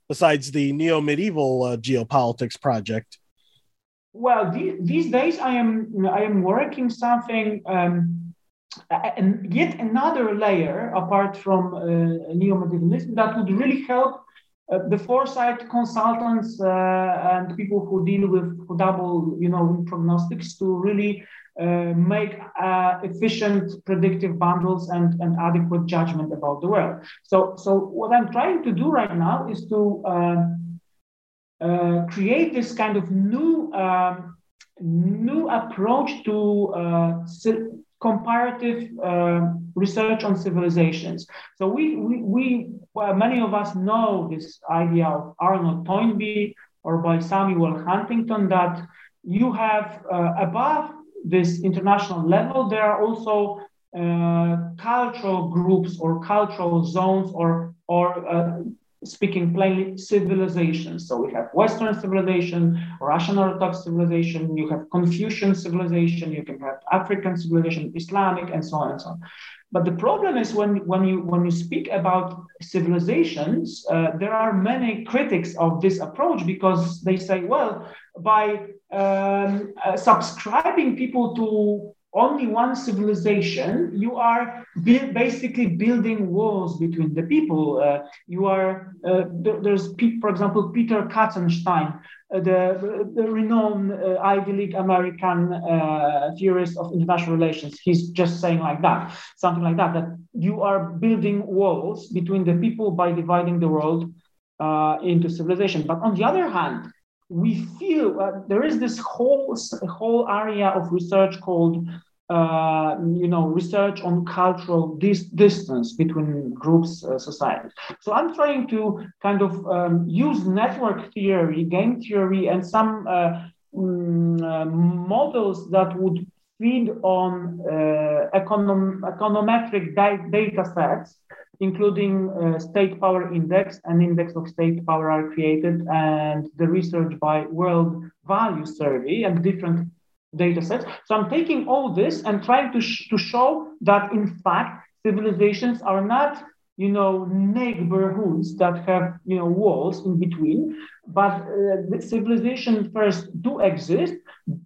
besides the neo medieval geopolitics project?" Well, these, these days I am I am working something. Um, and yet another layer apart from uh, neo-medievalism that would really help uh, the foresight consultants uh, and people who deal with double, you know, prognostics to really uh, make uh, efficient predictive bundles and, and adequate judgment about the world. So, so what I'm trying to do right now is to um, uh, create this kind of new um, new approach to comparative uh, research on civilizations. So we, we, we well, many of us know this idea of Arnold Toynbee or by Samuel Huntington that you have uh, above this international level, there are also uh, cultural groups or cultural zones or, or uh, speaking plainly, civilizations. So we have Western civilization, Russian Orthodox civilization, you have Confucian civilization, you can have African civilization, Islamic, and so on and so on. But the problem is when, when you when you speak about civilizations, uh, there are many critics of this approach because they say, well, by um, uh, subscribing people to only one civilization, you are basically building walls between the people. Uh, you are uh, there's, for example, Peter Katzenstein, uh, the, the renowned uh, Ivy League American uh, theorist of international relations. He's just saying like that, something like that, that you are building walls between the people by dividing the world uh, into civilization. But on the other hand, we feel uh, there is this whole whole area of research called uh, you know research on cultural dis- distance between groups uh, societies. So i'm trying to kind of um, use network theory game theory and some uh, mm, uh models that would feed on uh, econom- econometric di- data sets, including uh, state power index and index of state power are created, and the research by World Value Survey and different data sets. So I'm taking all this and trying to, sh- to show that in fact civilizations are not you know neighborhoods that have you know walls in between but uh, the civilization first do exist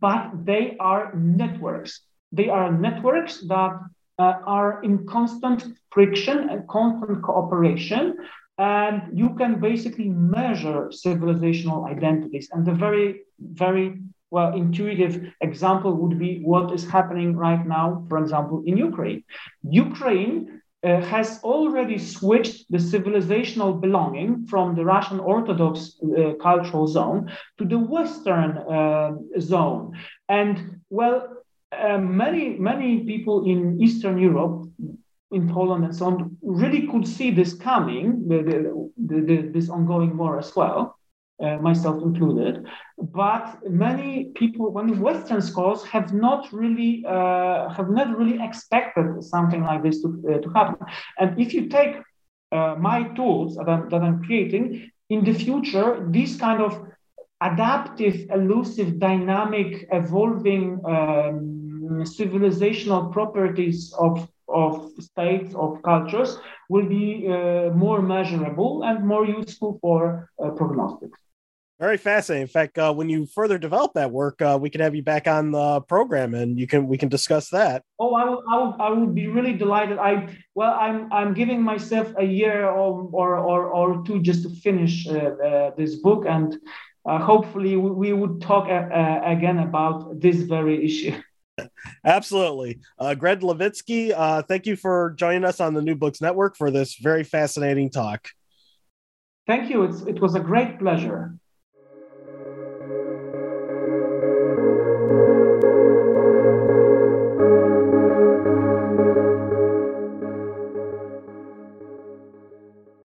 but they are networks they are networks that uh, are in constant friction and constant cooperation and you can basically measure civilizational identities and the very very well intuitive example would be what is happening right now for example in ukraine ukraine uh, has already switched the civilizational belonging from the Russian Orthodox uh, cultural zone to the Western uh, zone. And well, uh, many, many people in Eastern Europe, in Poland and so on, really could see this coming, the, the, the, this ongoing war as well myself included. But many people, many Western scholars, have not really uh, have not really expected something like this to, uh, to happen. And if you take uh, my tools that I'm, that I'm creating in the future, these kind of adaptive, elusive, dynamic, evolving um, civilizational properties of of states, of cultures, will be uh, more measurable and more useful for uh, prognostics. Very fascinating. In fact, uh, when you further develop that work, uh, we can have you back on the program, and you can we can discuss that. Oh, I will, I will, I will be really delighted. I well, I'm I'm giving myself a year or or or, or two just to finish uh, uh this book, and uh, hopefully we, we, would talk uh, again about this very issue. Absolutely, Greg Lewicki. thank you for joining us on the New Books Network for this very fascinating talk. Thank you. It's, it was a great pleasure.